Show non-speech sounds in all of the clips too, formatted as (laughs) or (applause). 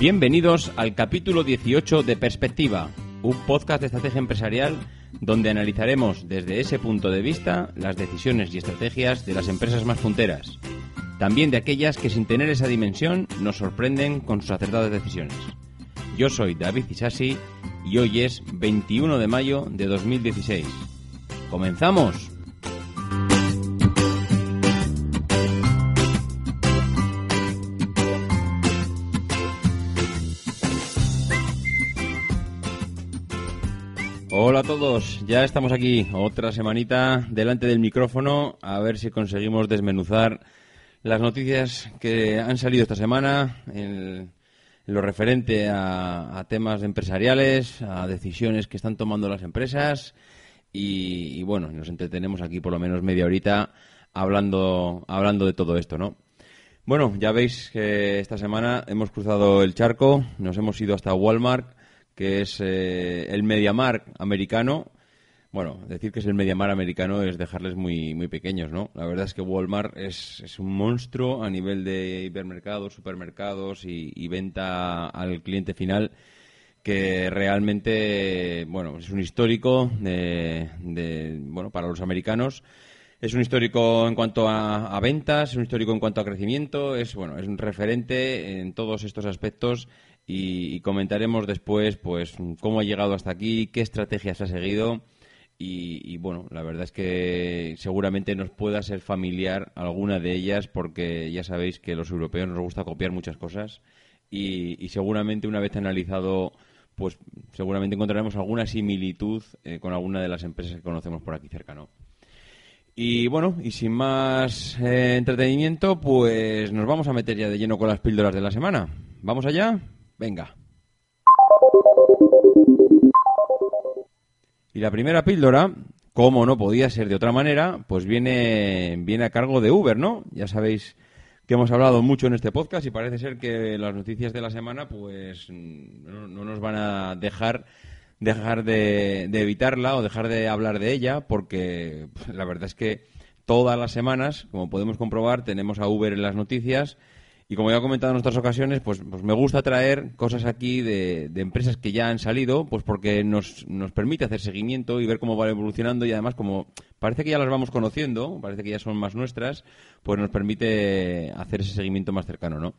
Bienvenidos al capítulo 18 de Perspectiva, un podcast de estrategia empresarial donde analizaremos desde ese punto de vista las decisiones y estrategias de las empresas más punteras, también de aquellas que sin tener esa dimensión nos sorprenden con sus acertadas decisiones. Yo soy David Isasi y hoy es 21 de mayo de 2016. ¡Comenzamos! Todos, ya estamos aquí otra semanita delante del micrófono a ver si conseguimos desmenuzar las noticias que han salido esta semana en, lo referente a, temas empresariales, a decisiones que están tomando las empresas y, bueno, nos entretenemos aquí por lo menos media horita hablando, hablando de todo esto, ¿no? Bueno, ya veis que esta semana hemos cruzado el charco, nos hemos ido hasta Walmart que es eh, el MediaMark americano. Bueno, decir que es el MediaMark americano es dejarles muy, muy pequeños, ¿no? La verdad es que Walmart es, es un monstruo a nivel de hipermercados, supermercados y, venta al cliente final que realmente, bueno, es un histórico de, bueno, para los americanos. Es un histórico en cuanto a, a, ventas, es un histórico en cuanto a crecimiento, es bueno, es un referente en todos estos aspectos y, comentaremos después pues cómo ha llegado hasta aquí, qué estrategias ha seguido y, bueno, la verdad es que seguramente nos pueda ser familiar alguna de ellas porque ya sabéis que los europeos nos gusta copiar muchas cosas y, seguramente una vez analizado pues seguramente encontraremos alguna similitud eh, con alguna de las empresas que conocemos por aquí cerca, ¿no? Y bueno, y sin más eh, entretenimiento, pues nos vamos a meter ya de lleno con las píldoras de la semana. ¿Vamos allá? Venga. Y la primera píldora, como no podía ser de otra manera, pues viene, viene a cargo de Uber, ¿no? Ya sabéis que hemos hablado mucho en este podcast y parece ser que las noticias de la semana pues no, nos van a dejar dejar de, evitarla o dejar de hablar de ella porque la verdad es que todas las semanas, como podemos comprobar, tenemos a Uber en las noticias y como ya he comentado en otras ocasiones, pues, pues me gusta traer cosas aquí de, empresas que ya han salido, pues porque nos, nos permite hacer seguimiento y ver cómo va evolucionando y además como parece que ya las vamos conociendo, parece que ya son más nuestras, pues nos permite hacer ese seguimiento más cercano, ¿no?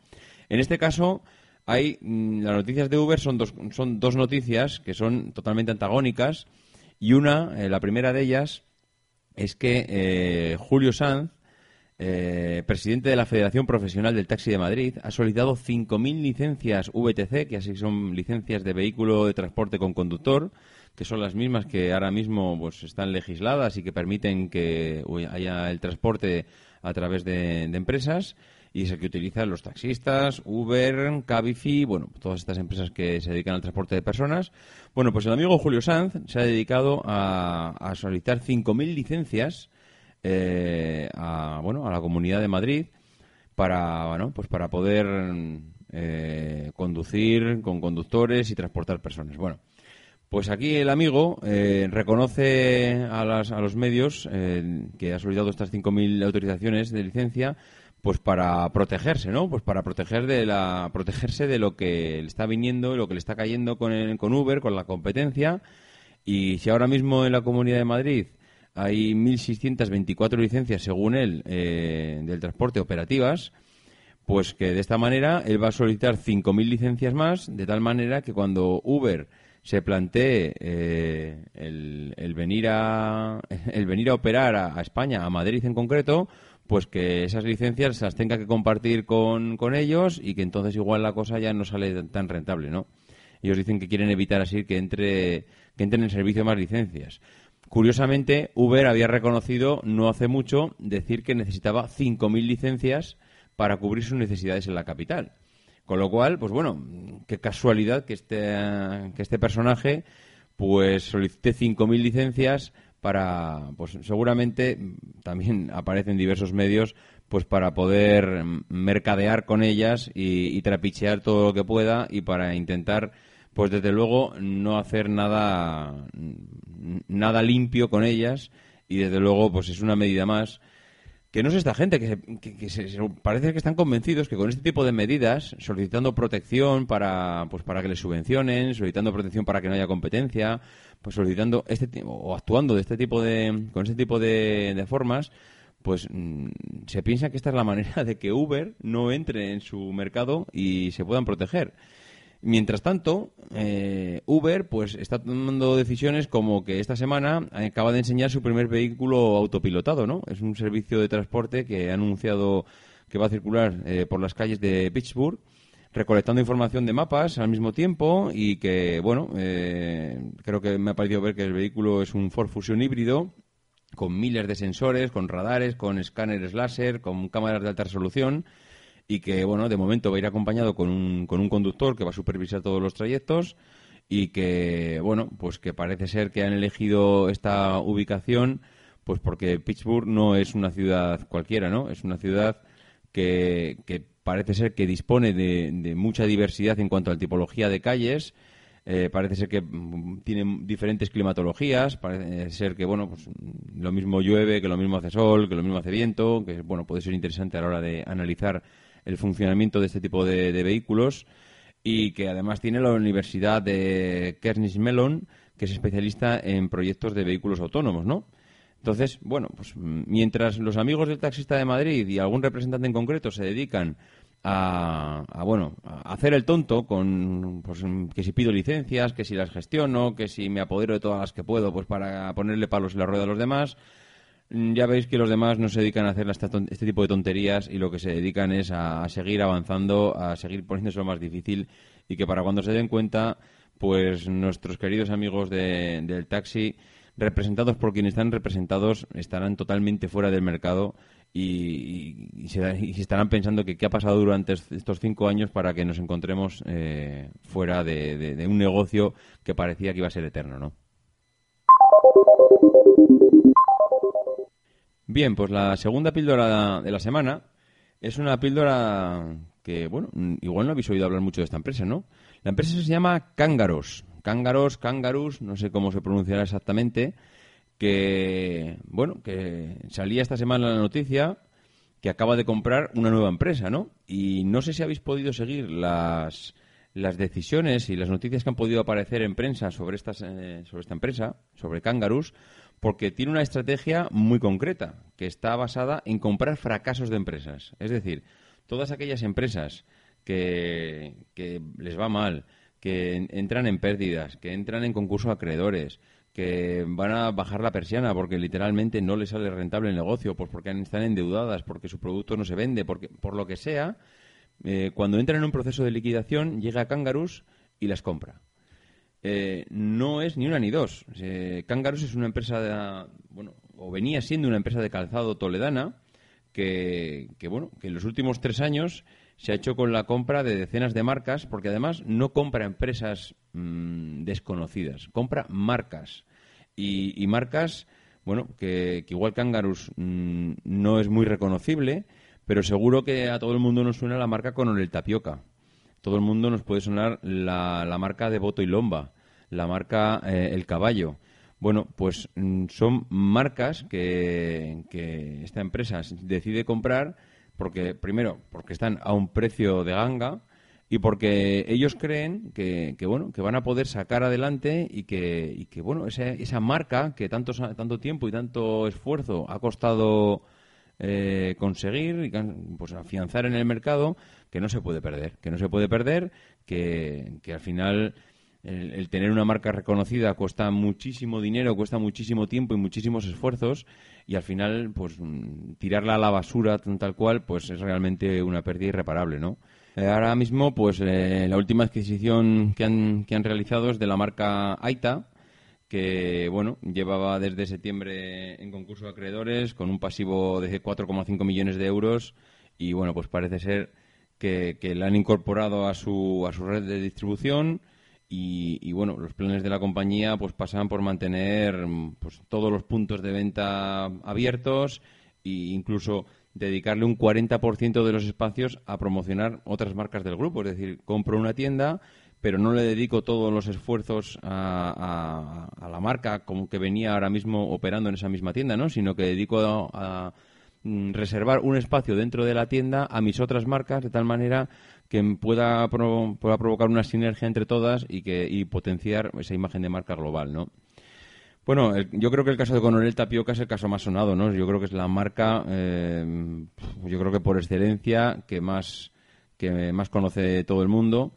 En este caso, hay mm, las noticias de Uber son dos, son dos noticias que son totalmente antagónicas y una, eh, la primera de ellas, es que eh, Julio Sanz, eh, presidente de la Federación Profesional del Taxi de Madrid, ha solicitado 5.000 licencias VTC, que así son licencias de vehículo de transporte con conductor, que son las mismas que ahora mismo pues, están legisladas y que permiten que haya el transporte a través de, empresas y es el que utilizan los taxistas, Uber, Cabify, bueno, todas estas empresas que se dedican al transporte de personas. Bueno, pues el amigo Julio Sanz se ha dedicado a, a solicitar 5.000 licencias eh, a, bueno, a la Comunidad de Madrid para, bueno, pues para poder eh, conducir con conductores y transportar personas. Bueno, pues aquí el amigo eh, reconoce a, las, a, los medios que ha solicitado estas 5.000 autorizaciones de licencia pues para protegerse, ¿no? Pues para proteger de la, protegerse de lo que le está viniendo, lo que le está cayendo con, el, con Uber, con la competencia Y si ahora mismo en la Comunidad de Madrid hay 1.624 licencias, según él, eh, del transporte operativas, pues que de esta manera él va a solicitar 5.000 licencias más, de tal manera que cuando Uber se plantee eh, el, venir a, (laughs) el venir a operar a, España, a Madrid en concreto, pues que esas licencias las tenga que compartir con, con ellos y que entonces igual la cosa ya no sale tan rentable, ¿no? Ellos dicen que quieren evitar así que entre que entren en servicio más licencias. Curiosamente, Uber había reconocido no hace mucho decir que necesitaba 5.000 licencias para cubrir sus necesidades en la capital. Con lo cual, pues bueno, qué casualidad que este, que este personaje pues solicite 5.000 licencias para, pues seguramente también aparece en diversos medios, pues para poder mercadear con ellas y trapichear todo lo que pueda y para intentar pues desde luego no hacer nada nada limpio con ellas y desde luego pues es una medida más que no es esta gente que, se, parece que están convencidos que con este tipo de medidas solicitando protección para pues para que les subvencionen solicitando protección para que no haya competencia pues solicitando este o actuando de este tipo de con este tipo de, de formas pues mm, se piensa que esta es la (laughs) manera de que Uber no entre en su mercado y se puedan proteger Mientras tanto, eh, Uber pues está tomando decisiones como que esta semana acaba de enseñar su primer vehículo autopilotado, ¿no? Es un servicio de transporte que ha anunciado que va a circular eh, por las calles de Pittsburgh recolectando información de mapas al mismo tiempo y que, bueno, eh, creo que me ha parecido ver que el vehículo es un Ford Fusion híbrido con miles de sensores, con radares, con escáneres láser, con cámaras de alta resolución y que, bueno, de momento va a ir acompañado con un, con un conductor que va a supervisar todos los trayectos y que, bueno, pues que parece ser que han elegido esta ubicación pues porque Pittsburgh no es una ciudad cualquiera, ¿no? Es una ciudad que, que parece ser que dispone de, mucha diversidad en cuanto a la tipología de calles, eh, parece ser que mm, tiene diferentes climatologías, parece ser que bueno, pues lo mismo llueve, que lo mismo hace sol, que lo mismo hace viento, que bueno, puede ser interesante a la hora de analizar el funcionamiento de este tipo de, vehículos y que además tiene la Universidad de Kernis Mellon, que es especialista en proyectos de vehículos autónomos, ¿no? Entonces, bueno, pues mientras los amigos del taxista de Madrid y algún representante en concreto se dedican a, bueno, a hacer el tonto con pues, que si pido licencias, que si las gestiono, que si me apodero de todas las que puedo, pues para ponerle palos en la rueda a los demás, ya veis que los demás no se dedican a hacer este tipo de tonterías y lo que se dedican es a, seguir avanzando, a seguir poniéndose lo más difícil y que para cuando se den cuenta, pues nuestros queridos amigos del taxi, representados por quienes están representados, estarán totalmente fuera del mercado y, se, estarán pensando que qué ha pasado durante estos cinco años para que nos encontremos eh, fuera de un negocio que parecía que iba a ser eterno, ¿no? Bien, pues la segunda píldora de la semana es una píldora que, bueno, igual no habéis oído hablar mucho de esta empresa, ¿no? La empresa se llama Cángaros. Cángaros, Cángarus, no sé cómo se pronunciará exactamente, que, bueno, que salía esta semana la noticia que acaba de comprar una nueva empresa, ¿no? Y no sé si habéis podido seguir las, las decisiones y las noticias que han podido aparecer en prensa sobre, estas, eh, sobre esta empresa, sobre Cángarus, porque tiene una estrategia muy concreta, que está basada en comprar fracasos de empresas. Es decir, todas aquellas empresas que, les va mal, que entran en pérdidas, que entran en concurso de acreedores, que van a bajar la persiana porque literalmente no les sale rentable el negocio, pues porque están endeudadas, porque su producto no se vende, porque por lo que sea, eh, cuando entran en un proceso de liquidación llega Kangarus y las compra. Eh, no es ni una ni dos. Eh, es una empresa, de, bueno, o venía siendo una empresa de calzado toledana que, bueno, que en los últimos tres años se ha hecho con la compra de decenas de marcas, porque además no compra empresas mm, desconocidas, compra marcas. Y, marcas, bueno, que, igual Kangarus mm, no es muy reconocible, pero seguro que a todo el mundo nos suena la marca con el Tapioca todo el mundo nos puede sonar la, marca de Boto y Lomba, la marca eh, El Caballo. Bueno, pues mm, son marcas que, esta empresa decide comprar porque, primero, porque están a un precio de ganga y porque ellos creen que, bueno que van a poder sacar adelante y que, y que bueno esa, esa marca que tanto tanto tiempo y tanto esfuerzo ha costado eh, conseguir y pues afianzar en el mercado que no se puede perder que no se puede perder que, que al final el, tener una marca reconocida cuesta muchísimo dinero, cuesta muchísimo tiempo y muchísimos esfuerzos y al final, pues mm, tirarla a la basura tal cual, pues es realmente una pérdida irreparable, ¿no? Eh, ahora mismo, pues eh, la última adquisición que han, que han realizado es de la marca Aita, que bueno, llevaba desde septiembre en concurso de acreedores con un pasivo de 4,5 millones de euros y bueno, pues parece ser que, que la han incorporado a su, a su red de distribución y, bueno, los planes de la compañía pues pasan por mantener pues, todos los puntos de venta abiertos e incluso dedicarle un 40% de los espacios a promocionar otras marcas del grupo. Es decir, compro una tienda, pero no le dedico todos los esfuerzos a, la marca como que venía ahora mismo operando en esa misma tienda, ¿no? sino que dedico a mm, reservar un espacio dentro de la tienda a mis otras marcas de tal manera que pueda, provocar una sinergia entre todas y, que, potenciar esa imagen de marca global, ¿no? Bueno, yo creo que el caso de Conorel Tapioca es el caso más sonado, ¿no? Yo creo que es la marca, eh, yo creo que por excelencia, que más, que más conoce todo el mundo,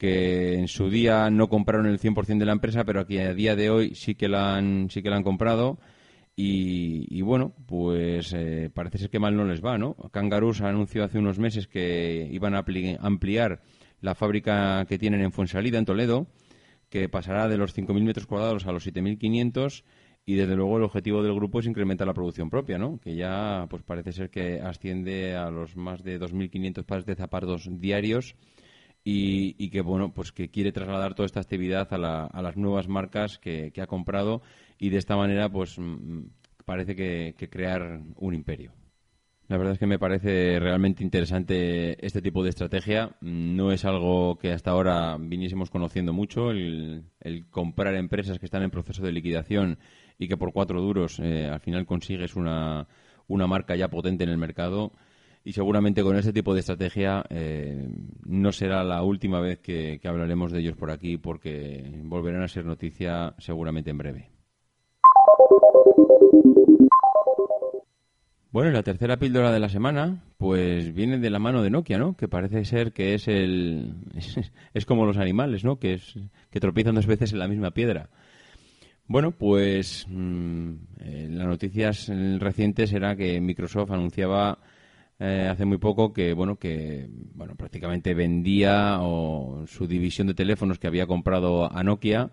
que en su día no compraron el 100% de la empresa, pero aquí a día de hoy sí que la han, sí que la han comprado y, bueno, pues eh, parece ser que mal no les va, ¿no? Kangaroos anunció hace unos meses que iban a ampliar la fábrica que tienen en Fuensalida, en Toledo, que pasará de los 5.000 metros cuadrados a los 7.500 y desde luego el objetivo del grupo es incrementar la producción propia, ¿no? Que ya pues parece ser que asciende a los más de 2.500 pares de zapatos diarios y, que bueno pues que quiere trasladar toda esta actividad a, a las nuevas marcas que, que ha comprado y de esta manera pues mm, mm, parece que, crear un imperio. La verdad es que me parece realmente interesante este tipo de estrategia. No es algo que hasta ahora viniésemos conociendo mucho, el, comprar empresas que están en proceso de liquidación y que por cuatro duros eh, al final consigues una, una marca ya potente en el mercado. Y seguramente con este tipo de estrategia eh, no será la última vez que hablaremos de ellos por aquí porque volverán a ser noticia seguramente en breve. Bueno, la tercera píldora de la semana, pues viene de la mano de Nokia, ¿no? Que parece ser que es el (laughs) es, como los animales, ¿no? Que es que tropiezan dos veces en la misma piedra. Bueno, pues mm, eh, la noticia reciente será que Microsoft anunciaba eh, hace muy poco que bueno que bueno prácticamente vendía o su división de teléfonos que había comprado a Nokia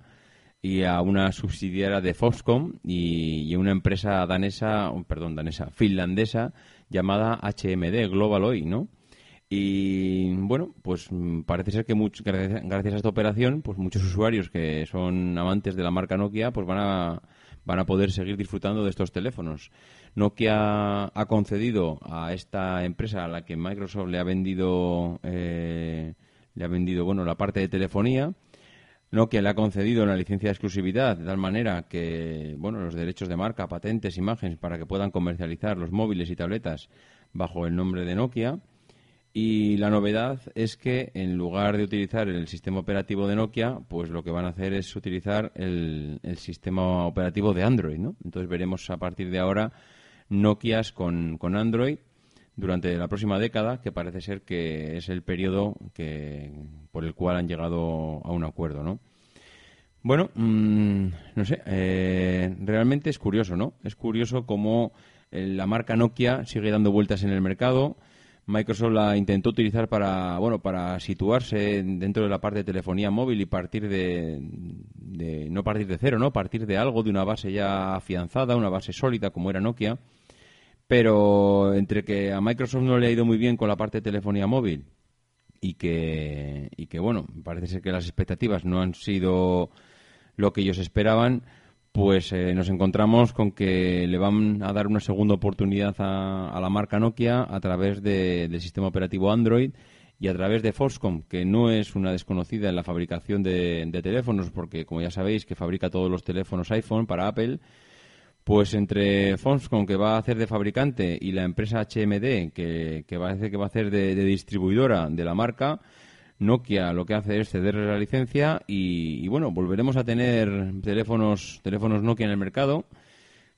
y a una subsidiaria de Foxconn y, una empresa danesa, perdón, danesa, finlandesa llamada HMD, Global Oil, ¿no? Y bueno, pues parece ser que gracias, a esta operación, pues muchos usuarios que son amantes de la marca Nokia, pues van a, van a poder seguir disfrutando de estos teléfonos. Nokia ha concedido a esta empresa a la que Microsoft le ha vendido, eh, le ha vendido, bueno, la parte de telefonía, Nokia le ha concedido una licencia de exclusividad de tal manera que bueno, los derechos de marca, patentes, imágenes para que puedan comercializar los móviles y tabletas bajo el nombre de Nokia. Y la novedad es que en lugar de utilizar el sistema operativo de Nokia, pues lo que van a hacer es utilizar el, sistema operativo de Android, ¿no? Entonces veremos a partir de ahora Nokias con, con Android durante la próxima década, que parece ser que es el periodo que, por el cual han llegado a un acuerdo, ¿no? Bueno, mm, no sé, eh, realmente es curioso, ¿no? Es curioso cómo eh, la marca Nokia sigue dando vueltas en el mercado. Microsoft la intentó utilizar para, bueno, para situarse dentro de la parte de telefonía móvil y partir de, de, no partir de cero, ¿no? Partir de algo, de una base ya afianzada, una base sólida como era Nokia pero entre que a Microsoft no le ha ido muy bien con la parte de telefonía móvil y que, y que bueno, parece ser que las expectativas no han sido lo que ellos esperaban, pues eh, nos encontramos con que le van a dar una segunda oportunidad a, la marca Nokia a través del sistema operativo Android y a través de Foxconn, que no es una desconocida en la fabricación de, de teléfonos, porque como ya sabéis que fabrica todos los teléfonos iPhone para Apple, pues entre Foxconn, que va a hacer de fabricante, y la empresa HMD, que, hacer que va a hacer de, distribuidora de la marca, Nokia lo que hace es cederle la licencia y, y, bueno, volveremos a tener teléfonos, teléfonos Nokia en el mercado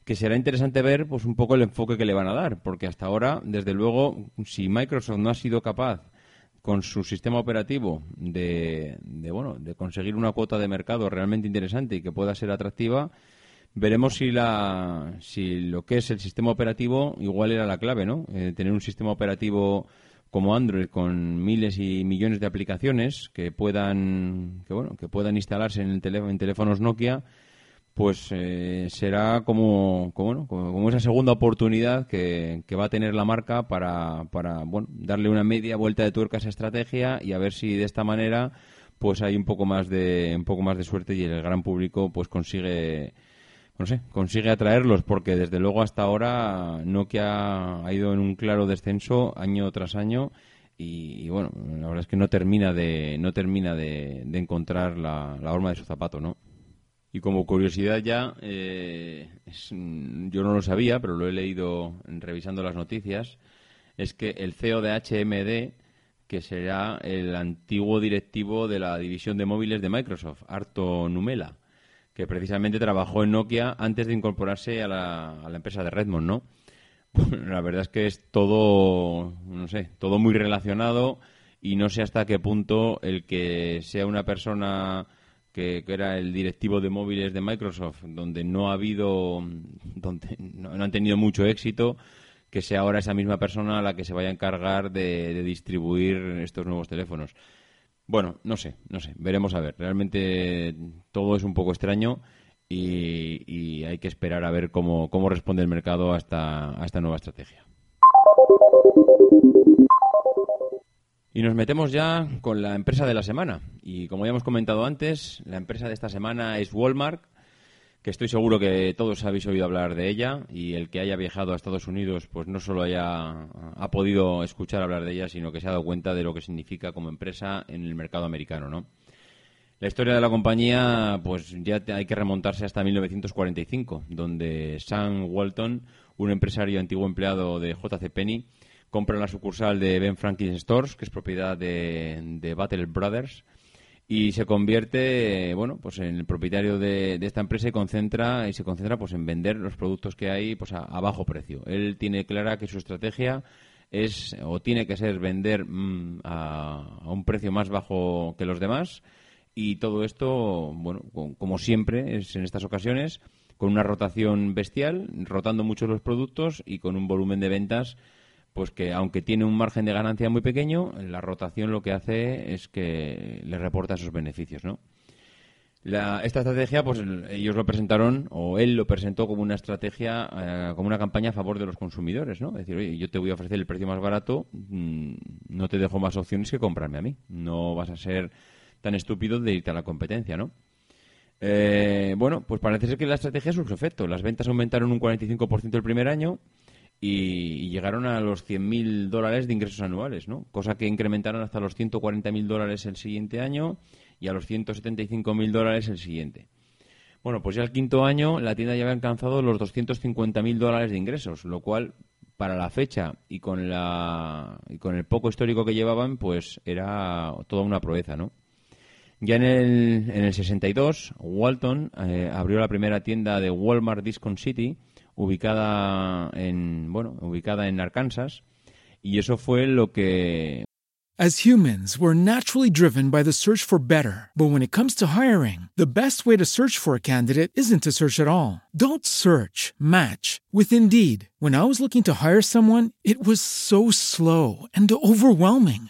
que será interesante ver pues un poco el enfoque que le van a dar, porque hasta ahora, desde luego, si Microsoft no ha sido capaz con su sistema operativo de, de, bueno de conseguir una cuota de mercado realmente interesante y que pueda ser atractiva veremos si la si lo que es el sistema operativo igual era la clave no eh, tener un sistema operativo como Android con miles y millones de aplicaciones que puedan que bueno que puedan instalarse en el teléfono en teléfonos Nokia pues eh, será como, como, como, esa segunda oportunidad que, va a tener la marca para, para bueno, darle una media vuelta de tuerca a esa estrategia y a ver si de esta manera pues hay un poco más de un poco más de suerte y el gran público pues consigue no sé, consigue atraerlos porque desde luego hasta ahora Nokia ha ido en un claro descenso año tras año y, bueno, la verdad es que no termina de no termina de, encontrar la, la horma de su zapato, ¿no? Y como curiosidad ya, eh, yo no lo sabía, pero lo he leído revisando las noticias, es que el CEO de HMD, que será el antiguo directivo de la división de móviles de Microsoft, Arto Numela, que precisamente trabajó en Nokia antes de incorporarse a la, empresa de Redmond, ¿no? la verdad es que es todo, no sé, todo muy relacionado y no sé hasta qué punto el que sea una persona que, era el directivo de móviles de Microsoft, donde no ha habido, donde no, han tenido mucho éxito, que sea ahora esa misma persona la que se vaya a encargar de, distribuir estos nuevos teléfonos. Bueno, no sé, no sé, veremos a ver. Realmente todo es un poco extraño y, hay que esperar a ver cómo, cómo responde el mercado a esta, a esta nueva estrategia. Y nos metemos ya con la empresa de la semana. Y como ya hemos comentado antes, la empresa de esta semana es Walmart, que estoy seguro que todos habéis oído hablar de ella y el que haya viajado a Estados Unidos pues no solo haya ha podido escuchar hablar de ella, sino que se ha dado cuenta de lo que significa como empresa en el mercado americano, ¿no? La historia de la compañía, pues ya hay que remontarse hasta 1945, donde Sam Walton, un empresario antiguo empleado de JC Penney, compra la sucursal de Ben Franklin Stores, que es propiedad de, Battle Brothers, y se convierte, bueno, pues en el propietario de, esta empresa y concentra y se concentra, pues, en vender los productos que hay, pues, a, bajo precio. Él tiene clara que su estrategia es o tiene que ser vender mm, a, un precio más bajo que los demás y todo esto, bueno, como siempre es en estas ocasiones, con una rotación bestial, rotando mucho los productos y con un volumen de ventas pues que aunque tiene un margen de ganancia muy pequeño, la rotación lo que hace es que le reporta esos beneficios, ¿no? esta estrategia, pues ellos lo presentaron, o él lo presentó como una estrategia, eh, como una campaña a favor de los consumidores, ¿no? Es decir, oye, yo te voy a ofrecer el precio más barato, mm, no te dejo más opciones que comprarme a mí. No vas a ser tan estúpido de irte a la competencia, ¿no? Eh, bueno, pues parece ser que la estrategia su efecto. Las ventas aumentaron un 45% el primer año, y, llegaron a los 100.000 dólares de ingresos anuales, ¿no? Cosa que incrementaron hasta los 140.000 dólares el siguiente año y a los 175.000 dólares el siguiente. Bueno, pues ya el quinto año la tienda ya había alcanzado los 250.000 dólares de ingresos, lo cual para la fecha y con la y con el poco histórico que llevaban, pues era toda una proeza, ¿no? Ya en el, en el 62, Walton eh, abrió la primera tienda de Walmart Discount City ubicada en, bueno, ubicada en Arkansas. Y eso fue lo que As humans, we're naturally driven by the search for better. But when it comes to hiring, the best way to search for a candidate isn't to search at all. Don't search, match with Indeed. When I was looking to hire someone, it was so slow and overwhelming.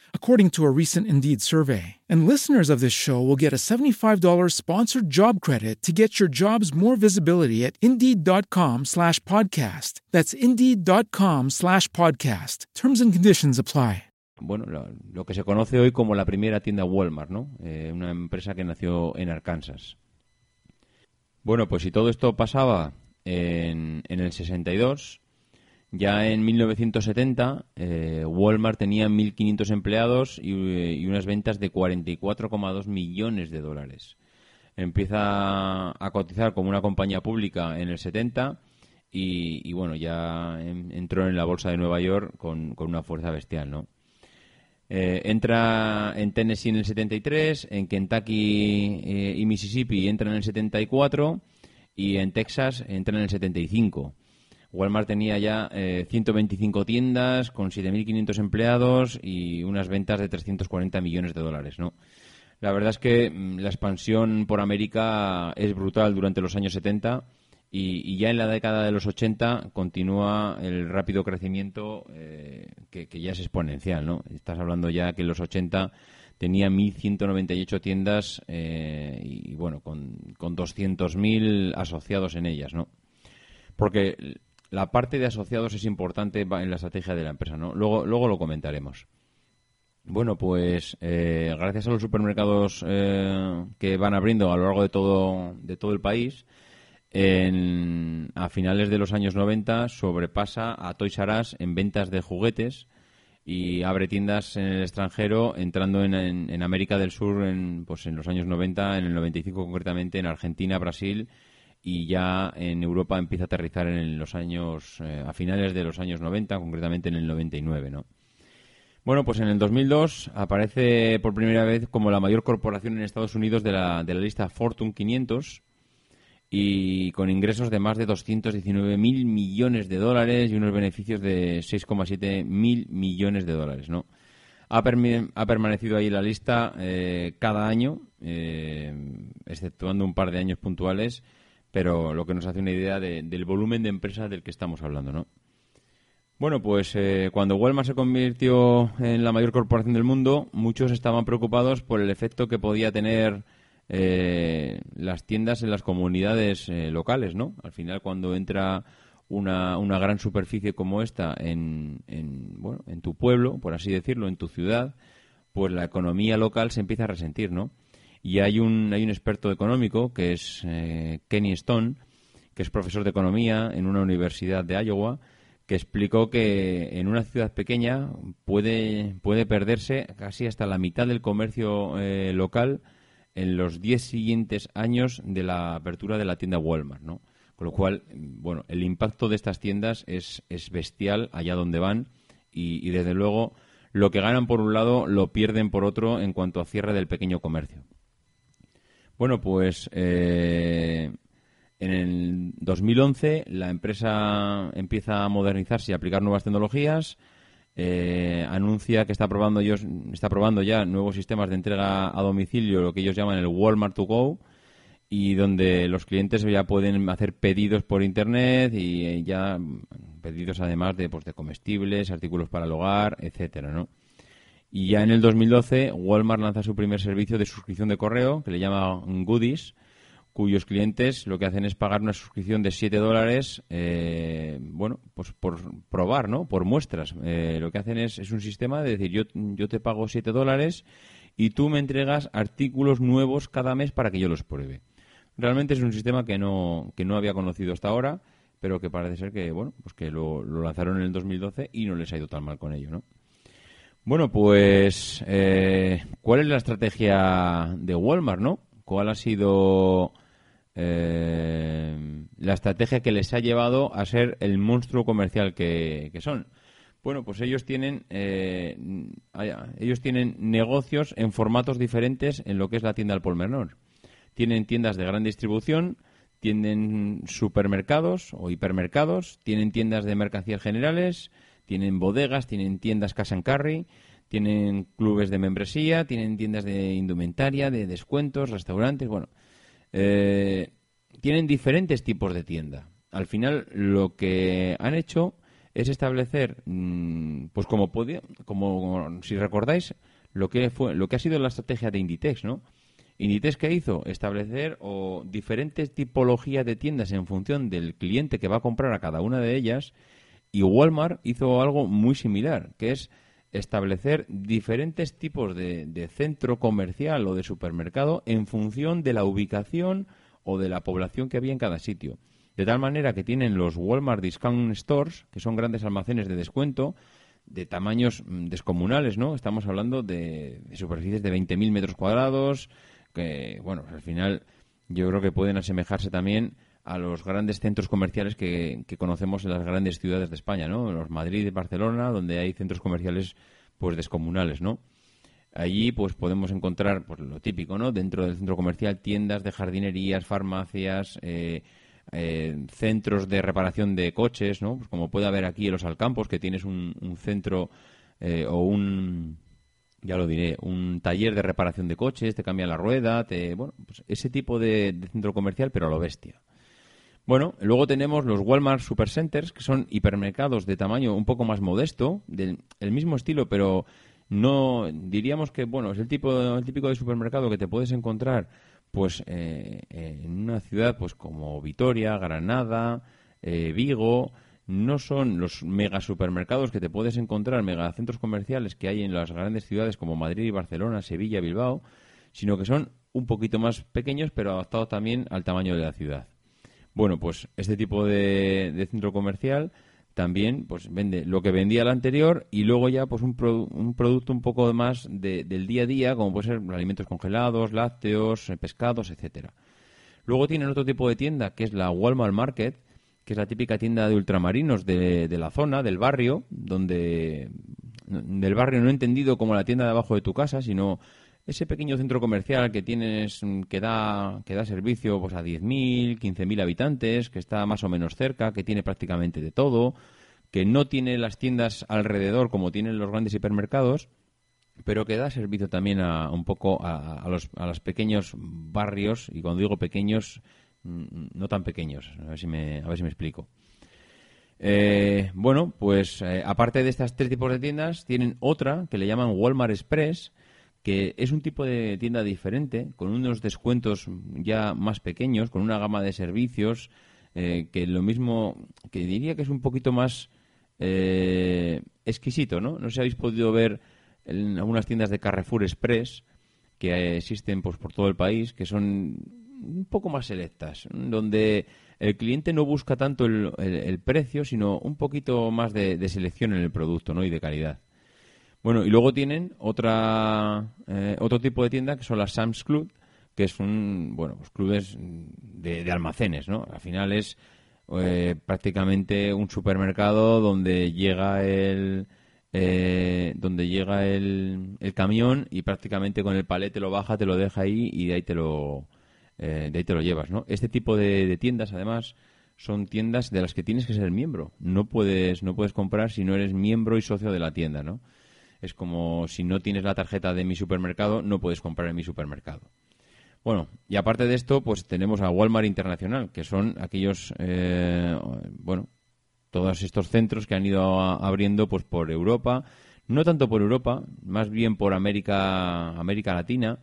according to a recent Indeed survey. And listeners of this show will get a $75 sponsored job credit to get your jobs more visibility at Indeed.com slash podcast. That's Indeed.com slash podcast. Terms and conditions apply. bueno, lo, lo, que se conoce hoy como la primera tienda Walmart, ¿no? Eh, una empresa que nació en Arkansas. Bueno, pues si todo esto pasaba en, en el 62, ya en 1970 eh, Walmart tenía 1.500 empleados y, y, unas ventas de 44,2 millones de dólares. Empieza a cotizar como una compañía pública en el 70 y, bueno, ya entró en la bolsa de Nueva York con, una fuerza bestial, ¿no? Eh, entra en Tennessee en el 73, en Kentucky eh, y Mississippi entra en el 74 y en Texas entra en el 75. Walmart tenía ya eh, 125 tiendas con 7.500 empleados y unas ventas de 340 millones de dólares, ¿no? La verdad es que mm, la expansión por América es brutal durante los años 70 y, ya en la década de los 80 continúa el rápido crecimiento eh, que, que, ya es exponencial, ¿no? Estás hablando ya que en los 80 tenía 1.198 tiendas eh, y, bueno, con, con 200.000 asociados en ellas, ¿no? Porque la parte de asociados es importante en la estrategia de la empresa, ¿no? Luego, luego lo comentaremos. Bueno, pues eh, gracias a los supermercados eh, que van abriendo a lo largo de todo, de todo el país, en, a finales de los años 90 sobrepasa a Toys R Us en ventas de juguetes y abre tiendas en el extranjero, entrando en, en, en, América del Sur en, pues en los años 90, en el 95 concretamente, en Argentina, Brasil y ya en Europa empieza a aterrizar en los años, eh, a finales de los años 90, concretamente en el 99, ¿no? Bueno, pues en el 2002 aparece por primera vez como la mayor corporación en Estados Unidos de la, de la lista Fortune 500 y con ingresos de más de 219 mil millones de dólares y unos beneficios de 6,7 mil millones de dólares, ¿no? Ha, ha, permanecido ahí la lista eh, cada año, eh, exceptuando un par de años puntuales, pero lo que nos hace una idea de, del volumen de empresas del que estamos hablando, ¿no? Bueno, pues eh, cuando Walmart se convirtió en la mayor corporación del mundo, muchos estaban preocupados por el efecto que podía tener eh, las tiendas en las comunidades eh, locales, ¿no? Al final, cuando entra una, una gran superficie como esta en, en, bueno, en tu pueblo, por así decirlo, en tu ciudad, pues la economía local se empieza a resentir, ¿no? Y hay un, hay un experto económico que es eh, Kenny Stone, que es profesor de economía en una universidad de Iowa, que explicó que en una ciudad pequeña puede, puede perderse casi hasta la mitad del comercio eh, local en los 10 siguientes años de la apertura de la tienda Walmart, ¿no? Con lo cual, bueno, el impacto de estas tiendas es, es bestial allá donde van y, y, desde luego lo que ganan por un lado lo pierden por otro en cuanto a cierre del pequeño comercio. Bueno, pues eh, en el 2011 la empresa empieza a modernizarse y a aplicar nuevas tecnologías. Eh, anuncia que está probando, ellos, está probando ya nuevos sistemas de entrega a domicilio, lo que ellos llaman el Walmart to Go, y donde los clientes ya pueden hacer pedidos por internet y eh, ya pedidos además de, pues, de comestibles, artículos para el hogar, etcétera, ¿no? Y ya en el 2012, Walmart lanza su primer servicio de suscripción de correo, que le llama Goodies, cuyos clientes lo que hacen es pagar una suscripción de 7 dólares, eh, bueno, pues por probar, ¿no? Por muestras. Eh, lo que hacen es, es un sistema de decir, yo, yo te pago 7 dólares y tú me entregas artículos nuevos cada mes para que yo los pruebe. Realmente es un sistema que no, que no había conocido hasta ahora, pero que parece ser que, bueno, pues que lo, lo lanzaron en el 2012 y no les ha ido tan mal con ello, ¿no? Bueno, pues, eh, ¿cuál es la estrategia de Walmart, no? ¿Cuál ha sido eh, la estrategia que les ha llevado a ser el monstruo comercial que, son? Bueno, pues ellos tienen eh, ellos tienen negocios en formatos diferentes en lo que es la tienda al por menor. Tienen tiendas de gran distribución, tienen supermercados o hipermercados, tienen tiendas de mercancías generales, tienen bodegas, tienen tiendas cash and carry, tienen clubes de membresía, tienen tiendas de indumentaria, de descuentos, restaurantes, bueno, eh, tienen diferentes tipos de tienda. Al final, lo que han hecho es establecer, mm, pues como, como si recordáis, lo que fue, lo que ha sido la estrategia de Inditex, ¿no? Inditex qué hizo establecer o diferentes tipologías de tiendas en función del cliente que va a comprar a cada una de ellas y Walmart hizo algo muy similar, que es establecer diferentes tipos de, centro comercial o de supermercado en función de la ubicación o de la población que había en cada sitio. De tal manera que tienen los Walmart Discount Stores, que son grandes almacenes de descuento, de tamaños mm, descomunales, ¿no? Estamos hablando de, de superficies de 20.000 metros cuadrados, que, bueno, al final yo creo que pueden asemejarse también a los grandes centros comerciales que, conocemos en las grandes ciudades de España, ¿no? Los Madrid y Barcelona, donde hay centros comerciales pues descomunales, ¿no? Allí pues podemos encontrar pues lo típico, ¿no? Dentro del centro comercial tiendas de jardinerías, farmacias, eh, eh, centros de reparación de coches, ¿no? Pues como puede haber aquí en los Alcampos, que tienes un, centro eh, o un ya lo diré, un taller de reparación de coches, te cambia la rueda, te, bueno, pues ese tipo de centro comercial, pero a lo bestia. Bueno, luego tenemos los Walmart Supercenters, que son hipermercados de tamaño un poco más modesto, del el mismo estilo, pero no diríamos que bueno es el tipo el típico de supermercado que te puedes encontrar pues eh, en una ciudad pues como Vitoria, Granada, eh, Vigo. No son los mega supermercados que te puedes encontrar, megacentros comerciales que hay en las grandes ciudades como Madrid y Barcelona, Sevilla, Bilbao, sino que son un poquito más pequeños, pero adaptados también al tamaño de la ciudad. Bueno, pues este tipo de, centro comercial también pues vende lo que vendía el anterior y luego ya pues un, un producto un poco más del día a día como puede ser alimentos congelados, lácteos, eh, pescados, etcétera. Luego tienen otro tipo de tienda que es la Walmart Market, que es la típica tienda de ultramarinos de, de la zona, del barrio, donde del barrio no entendido como la tienda de abajo de tu casa, sino ese pequeño centro comercial que tienes mm, que da que da servicio pues a 10.000, 15.000 habitantes, que está más o menos cerca, que tiene prácticamente de todo, que no tiene las tiendas alrededor como tienen los grandes hipermercados, pero que da servicio también a un poco a, los, a los pequeños barrios y cuando digo pequeños mm, no tan pequeños, a ver si me a ver si me explico. Eh, bueno, pues eh, aparte de estas tres tipos de tiendas, tienen otra que le llaman Walmart Express, que es un tipo de tienda diferente, con unos descuentos ya más pequeños, con una gama de servicios, eh, que lo mismo, que diría que es un poquito más eh, exquisito, ¿no? No sé si habéis podido ver en algunas tiendas de Carrefour Express que existen pues, por todo el país, que son un poco más selectas, donde el cliente no busca tanto el, precio, sino un poquito más de, de, selección en el producto ¿no? y de calidad. Bueno, y luego tienen otra eh, otro tipo de tienda que son las Sam's Club, que es un, bueno, pues clubes de, almacenes, ¿no? Al final es eh, prácticamente un supermercado donde llega el eh, donde llega el, el, camión y prácticamente con el palete lo baja, te lo deja ahí y de ahí te lo de ahí te lo llevas, ¿no? Este tipo de, de tiendas, además, son tiendas de las que tienes que ser miembro. No puedes no puedes comprar si no eres miembro y socio de la tienda, ¿no? Es como si no tienes la tarjeta de mi supermercado, no puedes comprar en mi supermercado. Bueno, y aparte de esto, pues tenemos a Walmart Internacional, que son aquellos, eh, bueno, todos estos centros que han ido abriendo pues por Europa, no tanto por Europa, más bien por América, América Latina,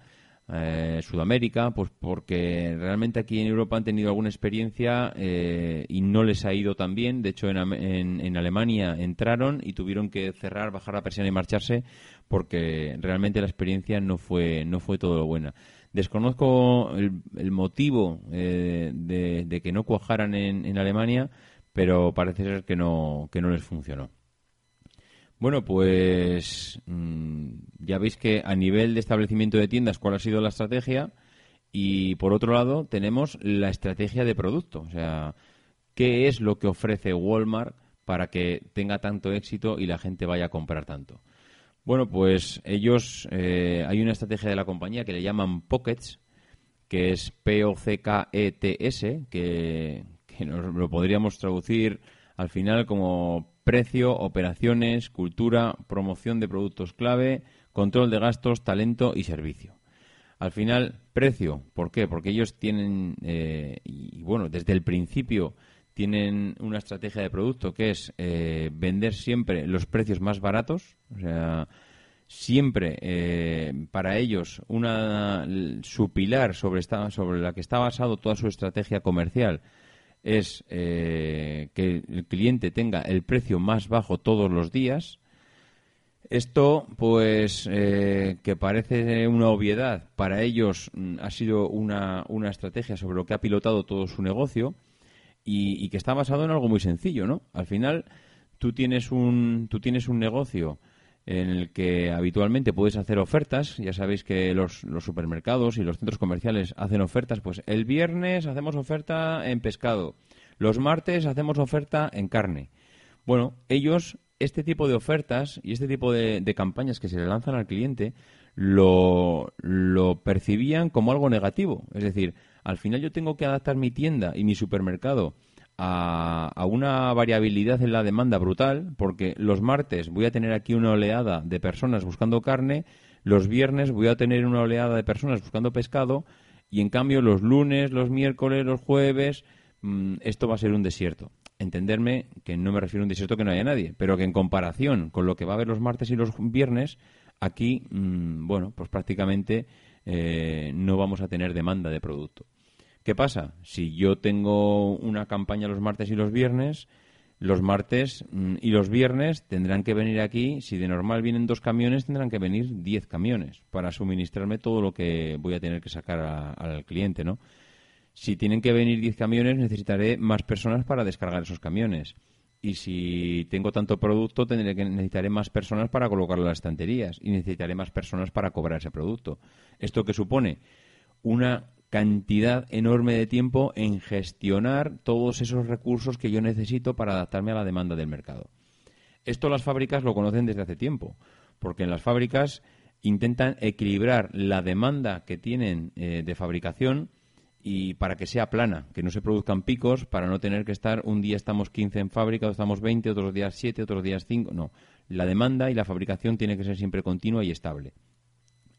eh, Sudamérica, pues porque realmente aquí en Europa han tenido alguna experiencia eh, y no les ha ido tan bien. De hecho, en, en, Alemania entraron y tuvieron que cerrar, bajar la presión y marcharse porque realmente la experiencia no fue, no fue todo lo buena. Desconozco el, motivo eh, de, que no cuajaran en, en Alemania, pero parece ser que no, que no les funcionó. Bueno, pues mm, ya veis que a nivel de establecimiento de tiendas, ¿cuál ha sido la estrategia? Y por otro lado, tenemos la estrategia de producto. O sea, ¿qué es lo que ofrece Walmart para que tenga tanto éxito y la gente vaya a comprar tanto? Bueno, pues ellos, eh, hay una estrategia de la compañía que le llaman Pockets, que es P-O-C-K-E-T-S, que, que nos lo podríamos traducir al final como precio, operaciones, cultura, promoción de productos clave, control de gastos, talento y servicio. Al final, precio. ¿Por qué? Porque ellos tienen, eh, y bueno, desde el principio tienen una estrategia de producto que es eh, vender siempre los precios más baratos. O sea, siempre eh, para ellos una, su pilar sobre, esta, sobre la que está basado toda su estrategia comercial es eh, que el cliente tenga el precio más bajo todos los días. Esto, pues, eh, que parece una obviedad, para ellos mm, ha sido una, una, estrategia sobre lo que ha pilotado todo su negocio y, y, que está basado en algo muy sencillo, ¿no? Al final, tú tienes un, tú tienes un negocio en el que habitualmente puedes hacer ofertas. Ya sabéis que los, supermercados y los centros comerciales hacen ofertas. Pues el viernes hacemos oferta en pescado, los martes hacemos oferta en carne. Bueno, ellos este tipo de ofertas y este tipo de, campañas que se le lanzan al cliente lo percibían como algo negativo. Es decir, al final yo tengo que adaptar mi tienda y mi supermercado a, una variabilidad en la demanda brutal, porque los martes voy a tener aquí una oleada de personas buscando carne, los viernes voy a tener una oleada de personas buscando pescado, y en cambio los lunes, los miércoles, los jueves, mm, esto va a ser un desierto. Entenderme que no me refiero a un desierto que no haya nadie, pero que en comparación con lo que va a haber los martes y los viernes, aquí, mm, bueno, pues prácticamente eh, no vamos a tener demanda de producto. ¿Qué pasa? Si yo tengo una campaña los martes y los viernes, los martes mm, y los viernes tendrán que venir aquí, si de normal vienen dos camiones, tendrán que venir diez camiones para suministrarme todo lo que voy a tener que sacar al cliente, ¿no? Si tienen que venir diez camiones, necesitaré más personas para descargar esos camiones. Y si tengo tanto producto, tendré que necesitaré más personas para colocarlo en las estanterías y necesitaré más personas para cobrar ese producto. ¿Esto qué supone? Una cantidad enorme de tiempo en gestionar todos esos recursos que yo necesito para adaptarme a la demanda del mercado. Esto las fábricas lo conocen desde hace tiempo, porque en las fábricas intentan equilibrar la demanda que tienen eh, de fabricación y para que sea plana, que no se produzcan picos, para no tener que estar un día estamos 15 en fábrica, estamos 20, otros días 7, otros días 5. No, la demanda y la fabricación tiene que ser siempre continua y estable.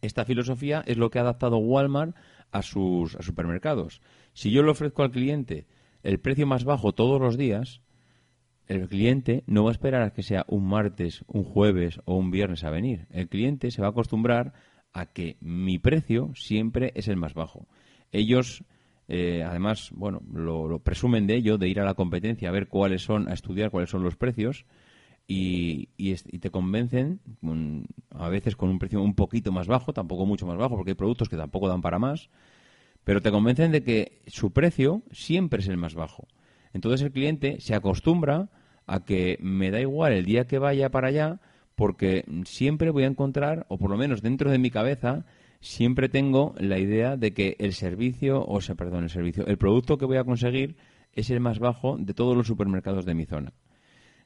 Esta filosofía es lo que ha adaptado Walmart a sus supermercados. Si yo le ofrezco al cliente el precio más bajo todos los días, el cliente no va a esperar a que sea un martes, un jueves o un viernes a venir. El cliente se va a acostumbrar a que mi precio siempre es el más bajo. Ellos, eh, además, bueno, lo, presumen de ello, de ir a la competencia a ver cuáles son, a estudiar cuáles son los precios y, y, te convencen, a veces con un precio un poquito más bajo, tampoco mucho más bajo, porque hay productos que tampoco dan para más, pero te convencen de que su precio siempre es el más bajo. Entonces el cliente se acostumbra a que me da igual el día que vaya para allá, porque siempre voy a encontrar, o por lo menos dentro de mi cabeza, siempre tengo la idea de que el servicio, o sea, perdón, el servicio, el producto que voy a conseguir es el más bajo de todos los supermercados de mi zona.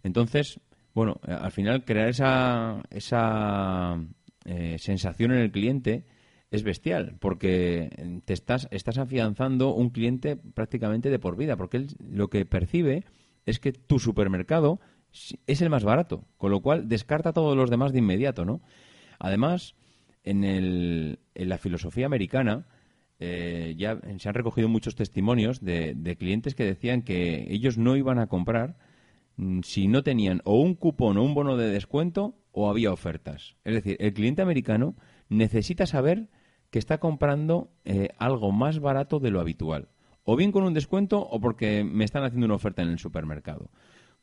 Entonces, bueno, eh, al final crear esa, esa eh, sensación en el cliente es bestial, porque te estás, estás afianzando un cliente prácticamente de por vida, porque él lo que percibe es que tu supermercado es el más barato, con lo cual descarta a todos los demás de inmediato, ¿no? Además, en, el, en la filosofía americana, eh, ya se han recogido muchos testimonios de, de clientes que decían que ellos no iban a comprar si no tenían o un cupón o un bono de descuento o había ofertas. Es decir, el cliente americano necesita saber que está comprando eh, algo más barato de lo habitual. O bien con un descuento o porque me están haciendo una oferta en el supermercado.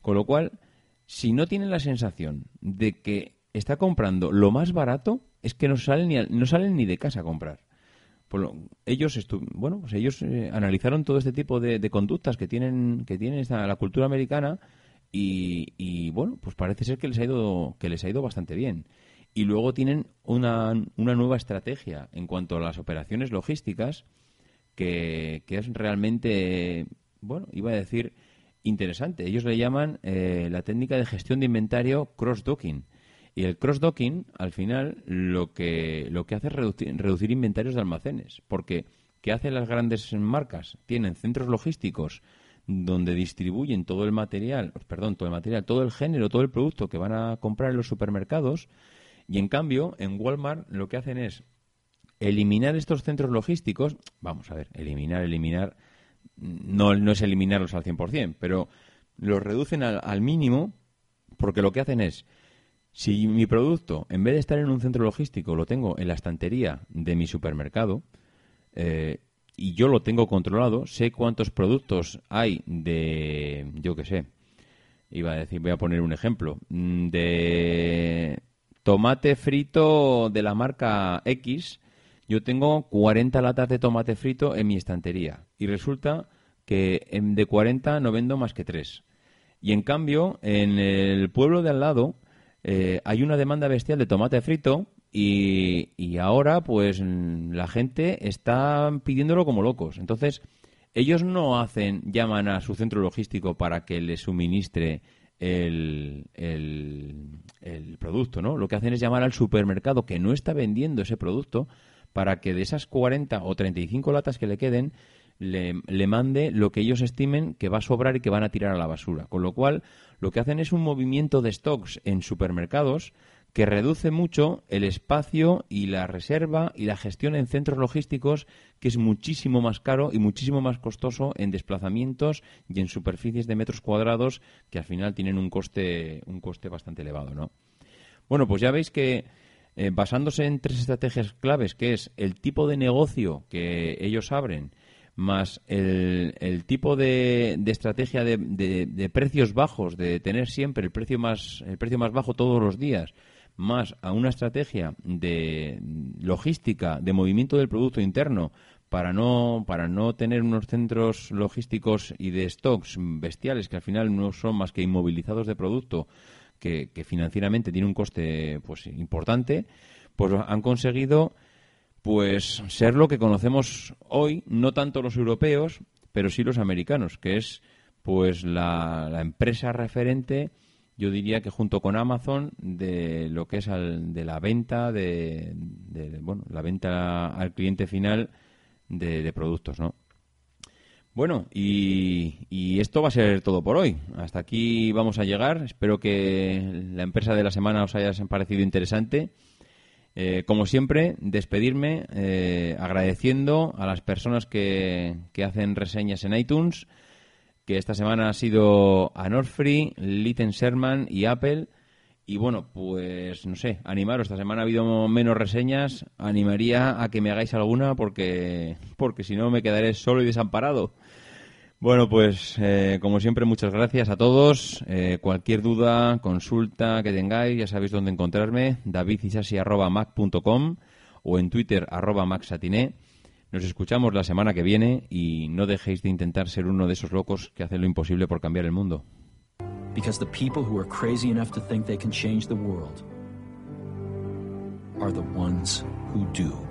Con lo cual, si no tienen la sensación de que está comprando lo más barato, es que no salen ni, no salen ni de casa a comprar. ellos bueno, pues ellos eh, analizaron todo este tipo de, conductas que tienen que tiene la cultura americana y, bueno, pues parece ser que les ha ido, que les ha ido bastante bien. Y luego tienen una, una nueva estrategia en cuanto a las operaciones logísticas que, que es realmente, bueno, iba a decir interesante. Ellos le llaman eh, la técnica de gestión de inventario cross-docking. Y el cross-docking, al final, lo que, lo que hace es reducir, reducir inventarios de almacenes. Porque, ¿qué hacen las grandes marcas? Tienen centros logísticos donde distribuyen todo el material, perdón, todo el material, todo el género, todo el producto que van a comprar en los supermercados. Y en cambio, en Walmart lo que hacen es eliminar estos centros logísticos. Vamos a ver, eliminar, eliminar no, no es eliminarlos al 100%, pero los reducen al, mínimo porque lo que hacen es, si mi producto, en vez de estar en un centro logístico, lo tengo en la estantería de mi supermercado, eh, y yo lo tengo controlado, sé cuántos productos hay de, yo qué sé, iba a decir, voy a poner un ejemplo, mm, de tomate frito de la marca X yo tengo 40 latas de tomate frito en mi estantería y resulta que de 40 no vendo más que 3. Y en cambio, en el pueblo de al lado eh, hay una demanda bestial de tomate frito y, y, ahora pues la gente está pidiéndolo como locos. Entonces, ellos no hacen, llaman a su centro logístico para que les suministre el, el, el, producto, ¿no? Lo que hacen es llamar al supermercado que no está vendiendo ese producto para que de esas 40 o 35 latas que le queden, le, le, mande lo que ellos estimen que va a sobrar y que van a tirar a la basura. Con lo cual, lo que hacen es un movimiento de stocks en supermercados que reduce mucho el espacio y la reserva y la gestión en centros logísticos, que es muchísimo más caro y muchísimo más costoso en desplazamientos y en superficies de metros cuadrados que al final tienen un coste, un coste bastante elevado, ¿no? Bueno, pues ya veis que eh, basándose en tres estrategias claves, que es el tipo de negocio que ellos abren, más el, tipo de, estrategia de, precios bajos, de tener siempre el precio más el precio más bajo todos los días, más a una estrategia de logística, de movimiento del producto interno, para no para no tener unos centros logísticos y de stocks bestiales que al final no son más que inmovilizados de producto que, financieramente tiene un coste pues importante, pues han conseguido pues ser lo que conocemos hoy, no tanto los europeos, pero sí los americanos, que es pues la, empresa referente, yo diría que junto con Amazon, de lo que es de la venta de, bueno, la venta al cliente final de, de productos, ¿no? Bueno, y, esto va a ser todo por hoy. Hasta aquí vamos a llegar. Espero que la empresa de la semana os haya parecido interesante. Eh, como siempre, despedirme eh, agradeciendo a las personas que, que, hacen reseñas en iTunes, que esta semana ha sido Anorfree, Litten Sherman y Apple. Y bueno, pues no sé, animaros. Esta semana ha habido menos reseñas. Animaría a que me hagáis alguna porque, porque si no me quedaré solo y desamparado. Bueno, pues eh, como siempre, muchas gracias a todos. Eh, cualquier duda, consulta que tengáis, ya sabéis dónde encontrarme, davidisasi.mac.com o en Twitter arroba. Nos escuchamos la semana que viene y no dejéis de intentar ser uno de esos locos que hacen lo imposible por cambiar el mundo. Because the people who are crazy enough to think they can change the world are the ones who do.